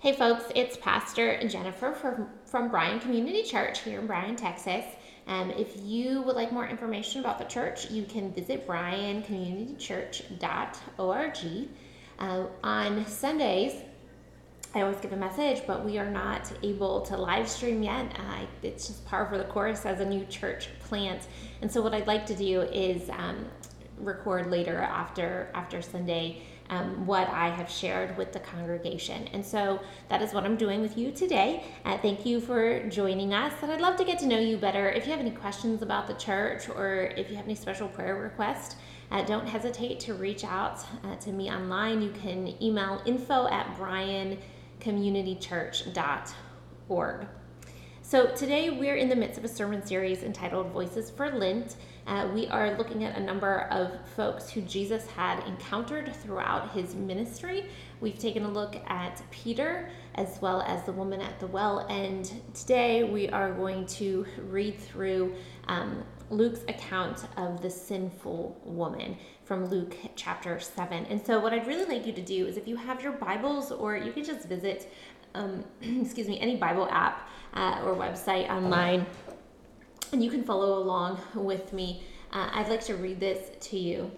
Hey, folks, it's Pastor Jennifer from, from Bryan Community Church here in Bryan, Texas. Um, if you would like more information about the church, you can visit bryancommunitychurch.org. Uh, on Sundays, I always give a message, but we are not able to live stream yet. Uh, it's just par for the course as a new church plant. And so, what I'd like to do is um, record later after after Sunday um, what I have shared with the congregation. And so that is what I'm doing with you today. Uh, thank you for joining us. And I'd love to get to know you better. If you have any questions about the church or if you have any special prayer requests, uh, don't hesitate to reach out uh, to me online. You can email info at bryancommunitychurch.org. So today we're in the midst of a sermon series entitled Voices for Lent. Uh, we are looking at a number of folks who Jesus had encountered throughout his ministry. We've taken a look at Peter as well as the woman at the well, and today we are going to read through um, Luke's account of the sinful woman from Luke chapter 7. And so, what I'd really like you to do is if you have your Bibles, or you can just visit, um, excuse me, any Bible app uh, or website online and you can follow along with me. Uh, I'd like to read this to you.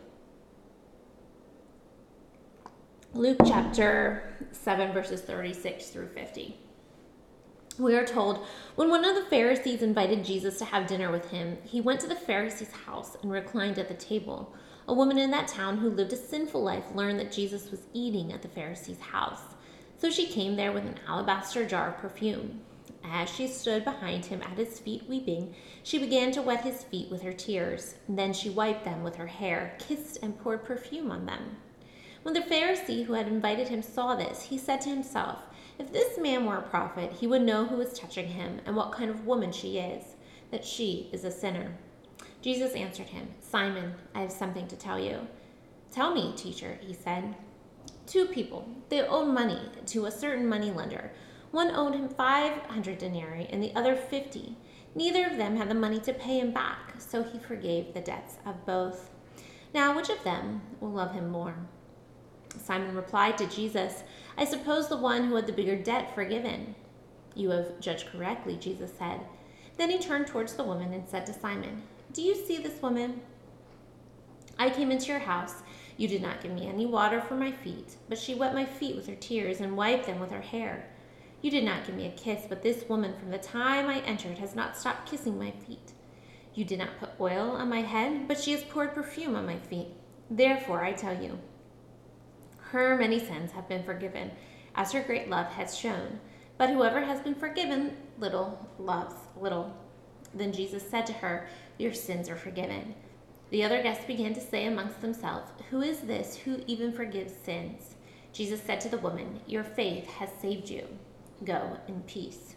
Luke chapter 7, verses 36 through 50. We are told when one of the Pharisees invited Jesus to have dinner with him, he went to the Pharisee's house and reclined at the table. A woman in that town who lived a sinful life learned that Jesus was eating at the Pharisee's house. So she came there with an alabaster jar of perfume. As she stood behind him at his feet weeping, she began to wet his feet with her tears. Then she wiped them with her hair, kissed and poured perfume on them. When the Pharisee who had invited him saw this, he said to himself, If this man were a prophet, he would know who is touching him and what kind of woman she is, that she is a sinner. Jesus answered him, Simon, I have something to tell you. Tell me, teacher, he said. Two people, they owed money to a certain money lender. One owed him 500 denarii and the other 50. Neither of them had the money to pay him back, so he forgave the debts of both. Now, which of them will love him more? Simon replied to Jesus, I suppose the one who had the bigger debt forgiven. You have judged correctly, Jesus said. Then he turned towards the woman and said to Simon, Do you see this woman? I came into your house. You did not give me any water for my feet, but she wet my feet with her tears and wiped them with her hair. You did not give me a kiss, but this woman from the time I entered has not stopped kissing my feet. You did not put oil on my head, but she has poured perfume on my feet. Therefore, I tell you, her many sins have been forgiven, as her great love has shown. But whoever has been forgiven little loves little. Then Jesus said to her, Your sins are forgiven. The other guests began to say amongst themselves, Who is this who even forgives sins? Jesus said to the woman, Your faith has saved you go in peace.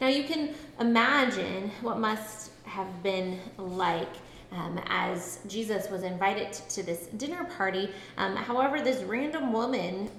Now you can imagine what must have been like um, as Jesus was invited to this dinner party. Um, however, this random woman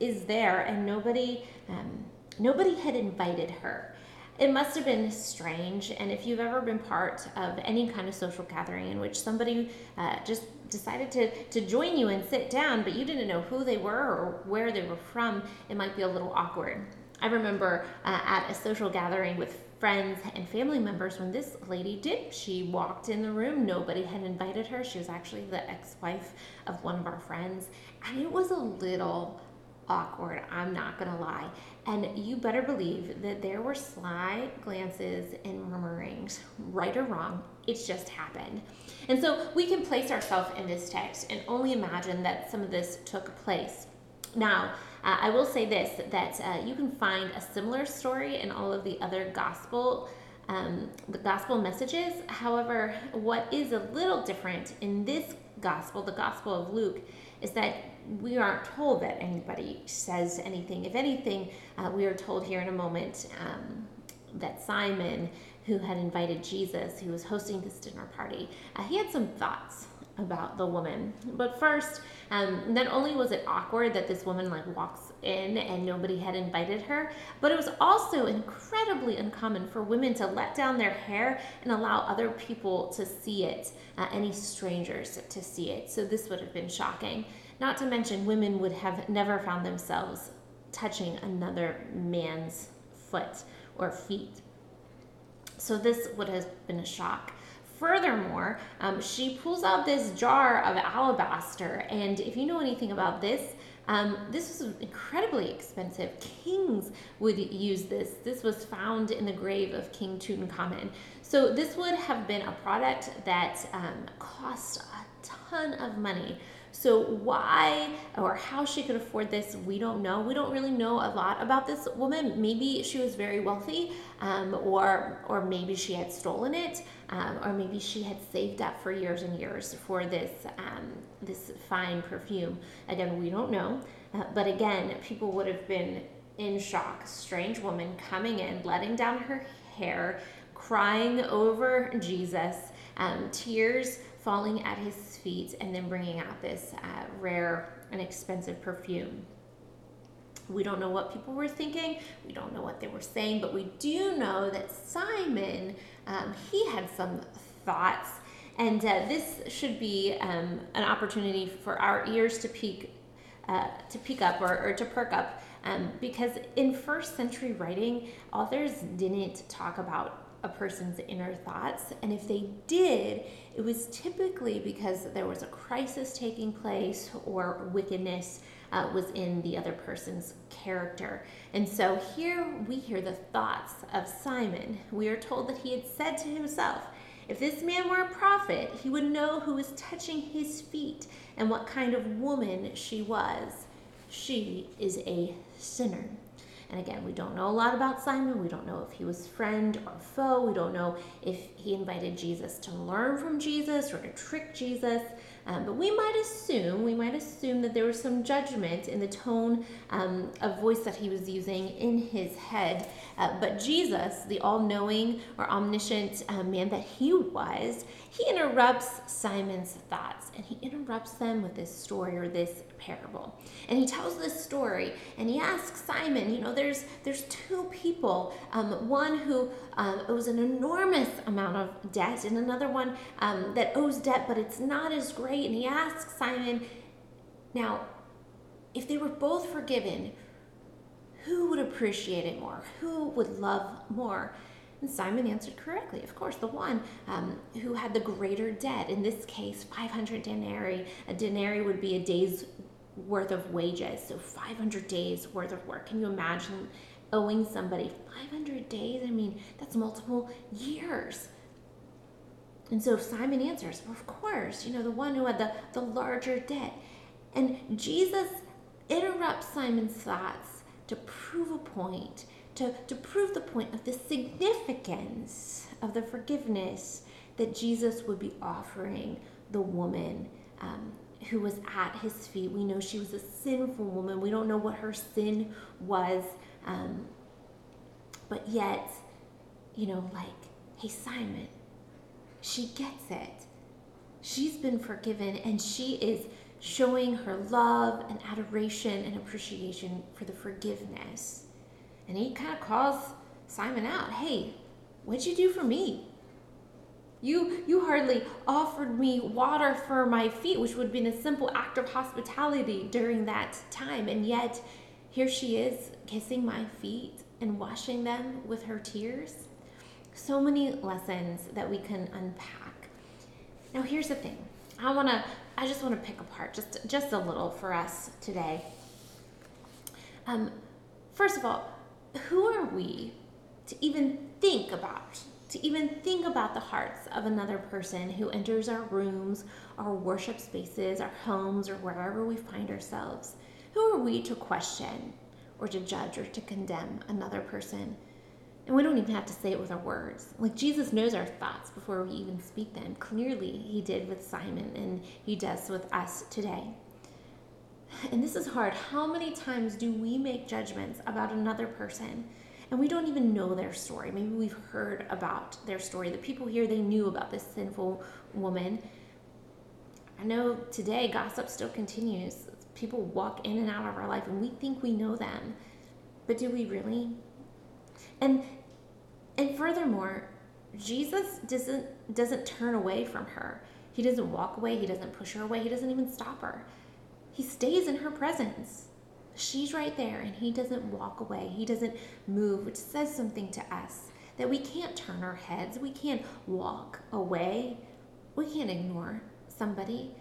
is there, and nobody um, nobody had invited her. It must have been strange, and if you've ever been part of any kind of social gathering in which somebody uh, just decided to, to join you and sit down, but you didn't know who they were or where they were from, it might be a little awkward. I remember uh, at a social gathering with friends and family members when this lady did. She walked in the room, nobody had invited her. She was actually the ex wife of one of our friends, and it was a little awkward, I'm not gonna lie. And you better believe that there were sly glances and murmurings, right or wrong, it's just happened. And so we can place ourselves in this text and only imagine that some of this took place. Now, uh, I will say this that uh, you can find a similar story in all of the other gospel um, the gospel messages. However, what is a little different in this gospel, the gospel of Luke, is that we aren't told that anybody says anything. If anything, uh, we are told here in a moment um, that Simon, who had invited Jesus, who was hosting this dinner party, uh, he had some thoughts about the woman. But first, um, not only was it awkward that this woman like walks in and nobody had invited her, but it was also incredibly uncommon for women to let down their hair and allow other people to see it, uh, any strangers to see it. So this would have been shocking. Not to mention, women would have never found themselves touching another man's foot or feet. So this would have been a shock. Furthermore, um, she pulls out this jar of alabaster, and if you know anything about this, um, this was incredibly expensive. Kings would use this. This was found in the grave of King Tutankhamun. So this would have been a product that um, cost a ton of money. So why or how she could afford this, we don't know. We don't really know a lot about this woman. Maybe she was very wealthy, um, or or maybe she had stolen it, um, or maybe she had saved up for years and years for this um, this fine perfume. Again, we don't know. Uh, but again, people would have been in shock. Strange woman coming in, letting down her hair, crying over Jesus, um, tears falling at his feet and then bringing out this uh, rare and expensive perfume. We don't know what people were thinking. We don't know what they were saying, but we do know that Simon, um, he had some thoughts. And uh, this should be um, an opportunity for our ears to peek, uh, to peek up or, or to perk up, um, because in first century writing, authors didn't talk about a person's inner thoughts. And if they did, it was typically because there was a crisis taking place or wickedness uh, was in the other person's character. And so here we hear the thoughts of Simon. We are told that he had said to himself, if this man were a prophet, he would know who was touching his feet and what kind of woman she was. She is a sinner. And again, we don't know a lot about Simon. We don't know if he was friend or foe. We don't know if he invited Jesus to learn from Jesus or to trick Jesus. Um, but we might assume, we might assume that there was some judgment in the tone um, of voice that he was using in his head. Uh, but Jesus, the all knowing or omniscient uh, man that he was, he interrupts Simon's thoughts and he interrupts them with this story or this parable. And he tells this story and he asks Simon, you know, there's there's two people, um, one who um, owes an enormous amount of debt and another one um, that owes debt, but it's not as great. And he asks Simon, now, if they were both forgiven, who would appreciate it more? Who would love more? And Simon answered correctly. Of course, the one um, who had the greater debt. In this case, 500 denarii. A denarii would be a day's worth of wages, so 500 days worth of work. Can you imagine owing somebody 500 days? I mean, that's multiple years. And so Simon answers, well, of course, you know, the one who had the, the larger debt. And Jesus interrupts Simon's thoughts to prove a point, to, to prove the point of the significance of the forgiveness that Jesus would be offering the woman um, who was at his feet. We know she was a sinful woman. We don't know what her sin was. Um, but yet, you know, like, hey, Simon, she gets it. She's been forgiven and she is showing her love and adoration and appreciation for the forgiveness. And he kind of calls Simon out hey, what'd you do for me? You, you hardly offered me water for my feet, which would have been a simple act of hospitality during that time. And yet, here she is kissing my feet and washing them with her tears. So many lessons that we can unpack. Now, here's the thing I want to, I just want to pick apart just, just a little for us today. Um, first of all, who are we to even think about to even think about the hearts of another person who enters our rooms, our worship spaces, our homes, or wherever we find ourselves. Who are we to question or to judge or to condemn another person? And we don't even have to say it with our words. Like Jesus knows our thoughts before we even speak them. Clearly, he did with Simon, and he does with us today. And this is hard. How many times do we make judgments about another person? and we don't even know their story. Maybe we've heard about their story. The people here, they knew about this sinful woman. I know today gossip still continues. People walk in and out of our life and we think we know them. But do we really? And and furthermore, Jesus doesn't doesn't turn away from her. He doesn't walk away, he doesn't push her away, he doesn't even stop her. He stays in her presence. She's right there, and he doesn't walk away. He doesn't move, which says something to us that we can't turn our heads. We can't walk away. We can't ignore somebody.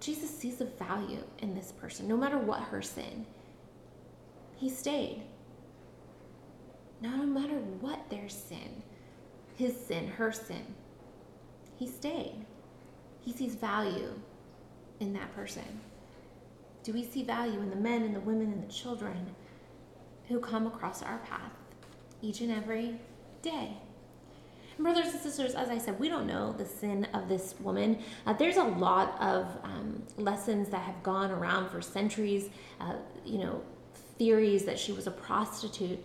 Jesus sees the value in this person, no matter what her sin. He stayed. No matter what their sin, his sin, her sin, he stayed. He sees value in that person. Do we see value in the men and the women and the children who come across our path each and every day? brothers and sisters, as I said, we don't know the sin of this woman. Uh, there's a lot of um, lessons that have gone around for centuries, uh, you know, theories that she was a prostitute,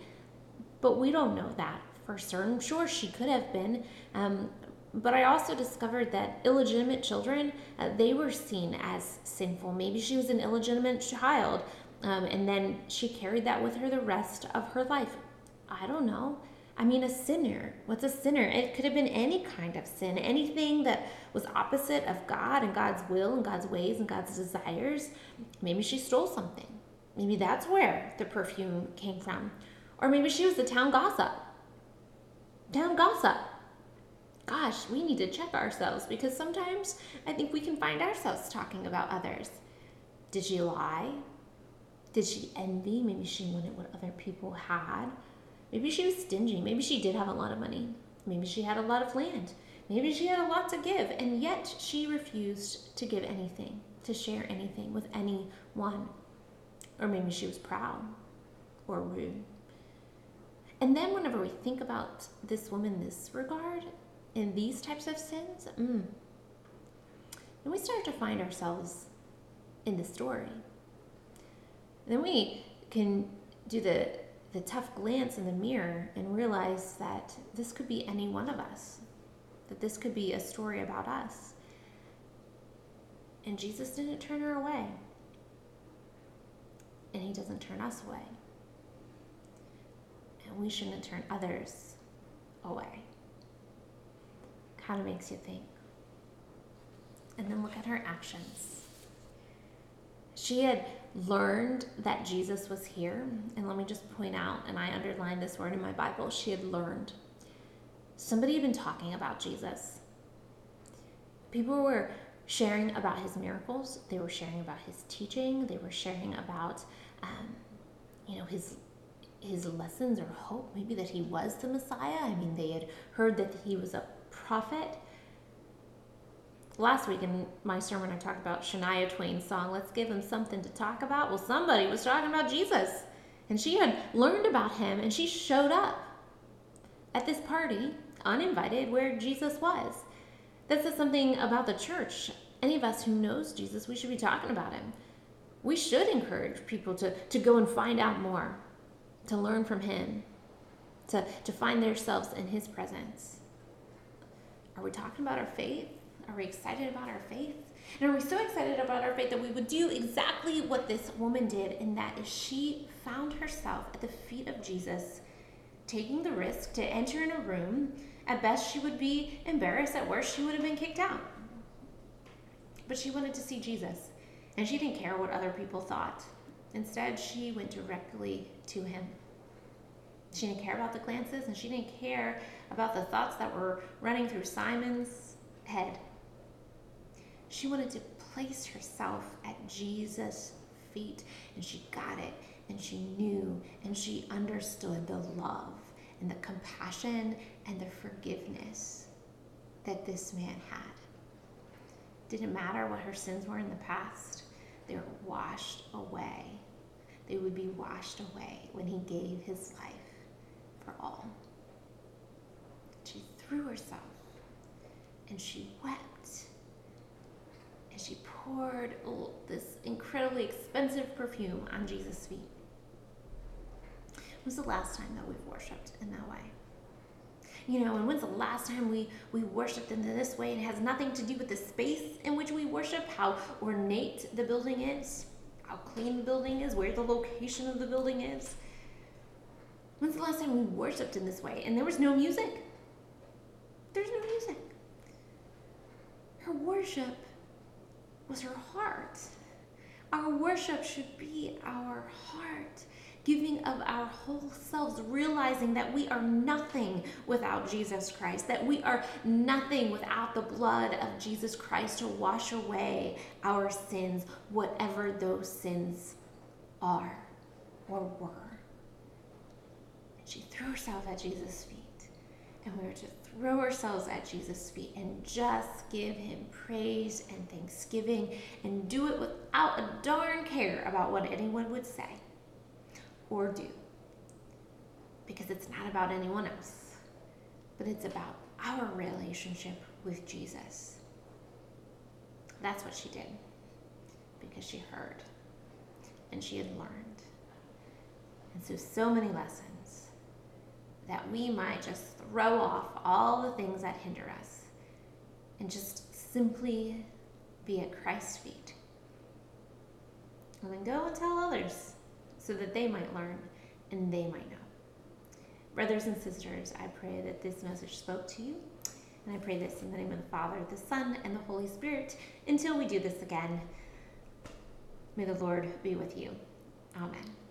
but we don't know that for certain. Sure, she could have been, um, but I also discovered that illegitimate children, uh, they were seen as sinful. Maybe she was an illegitimate child, um, and then she carried that with her the rest of her life. I don't know. I mean, a sinner. What's a sinner? It could have been any kind of sin, anything that was opposite of God and God's will and God's ways and God's desires. Maybe she stole something. Maybe that's where the perfume came from. Or maybe she was the town gossip. Town gossip gosh, we need to check ourselves because sometimes I think we can find ourselves talking about others. Did she lie? Did she envy? Maybe she wanted what other people had. Maybe she was stingy. Maybe she did have a lot of money. Maybe she had a lot of land. Maybe she had a lot to give, and yet she refused to give anything, to share anything with anyone. Or maybe she was proud or rude. And then, whenever we think about this woman this regard, in these types of sins, mm, we start to find ourselves in the story. then we can do the, the tough glance in the mirror and realize that this could be any one of us, that this could be a story about us. And Jesus didn't turn her away, and He doesn't turn us away. And we shouldn't turn others away kind of makes you think. And then look at her actions. She had learned that Jesus was here. And let me just point out, and I underlined this word in my Bible she had learned. Somebody had been talking about Jesus. People were sharing about his miracles, they were sharing about his teaching, they were sharing about, um, you know, his his lessons or hope, maybe that he was the Messiah. I mean, they had heard that he was a prophet. Last week in my sermon, I talked about Shania Twain's song, Let's Give Him Something to Talk About. Well, somebody was talking about Jesus, and she had learned about him, and she showed up at this party, uninvited, where Jesus was. That says something about the church. Any of us who knows Jesus, we should be talking about him. We should encourage people to, to go and find out more, to learn from him, to, to find themselves in his presence. Are we talking about our faith? Are we excited about our faith? And are we so excited about our faith that we would do exactly what this woman did, and that is she found herself at the feet of Jesus, taking the risk to enter in a room. At best, she would be embarrassed. At worst, she would have been kicked out. But she wanted to see Jesus, and she didn't care what other people thought. Instead, she went directly to him. She didn't care about the glances and she didn't care about the thoughts that were running through Simon's head. She wanted to place herself at Jesus' feet and she got it and she knew and she understood the love and the compassion and the forgiveness that this man had. Didn't matter what her sins were in the past, they were washed away. They would be washed away when he gave his life for all. She threw herself and she wept and she poured this incredibly expensive perfume on Jesus' feet. When was the last time that we've worshiped in that way? You know, and when's the last time we, we worshiped in this way? It has nothing to do with the space in which we worship, how ornate the building is, how clean the building is, where the location of the building is. When's the last time we worshiped in this way? And there was no music. There's no music. Her worship was her heart. Our worship should be our heart, giving of our whole selves, realizing that we are nothing without Jesus Christ, that we are nothing without the blood of Jesus Christ to wash away our sins, whatever those sins are or were. She threw herself at Jesus' feet. And we were to throw ourselves at Jesus' feet and just give him praise and thanksgiving and do it without a darn care about what anyone would say or do. Because it's not about anyone else, but it's about our relationship with Jesus. That's what she did because she heard and she had learned. And so, so many lessons that we might just throw off all the things that hinder us and just simply be at Christ's feet. And then go and tell others so that they might learn and they might know. Brothers and sisters, I pray that this message spoke to you. And I pray this in the name of the Father, the Son, and the Holy Spirit. Until we do this again, may the Lord be with you. Amen.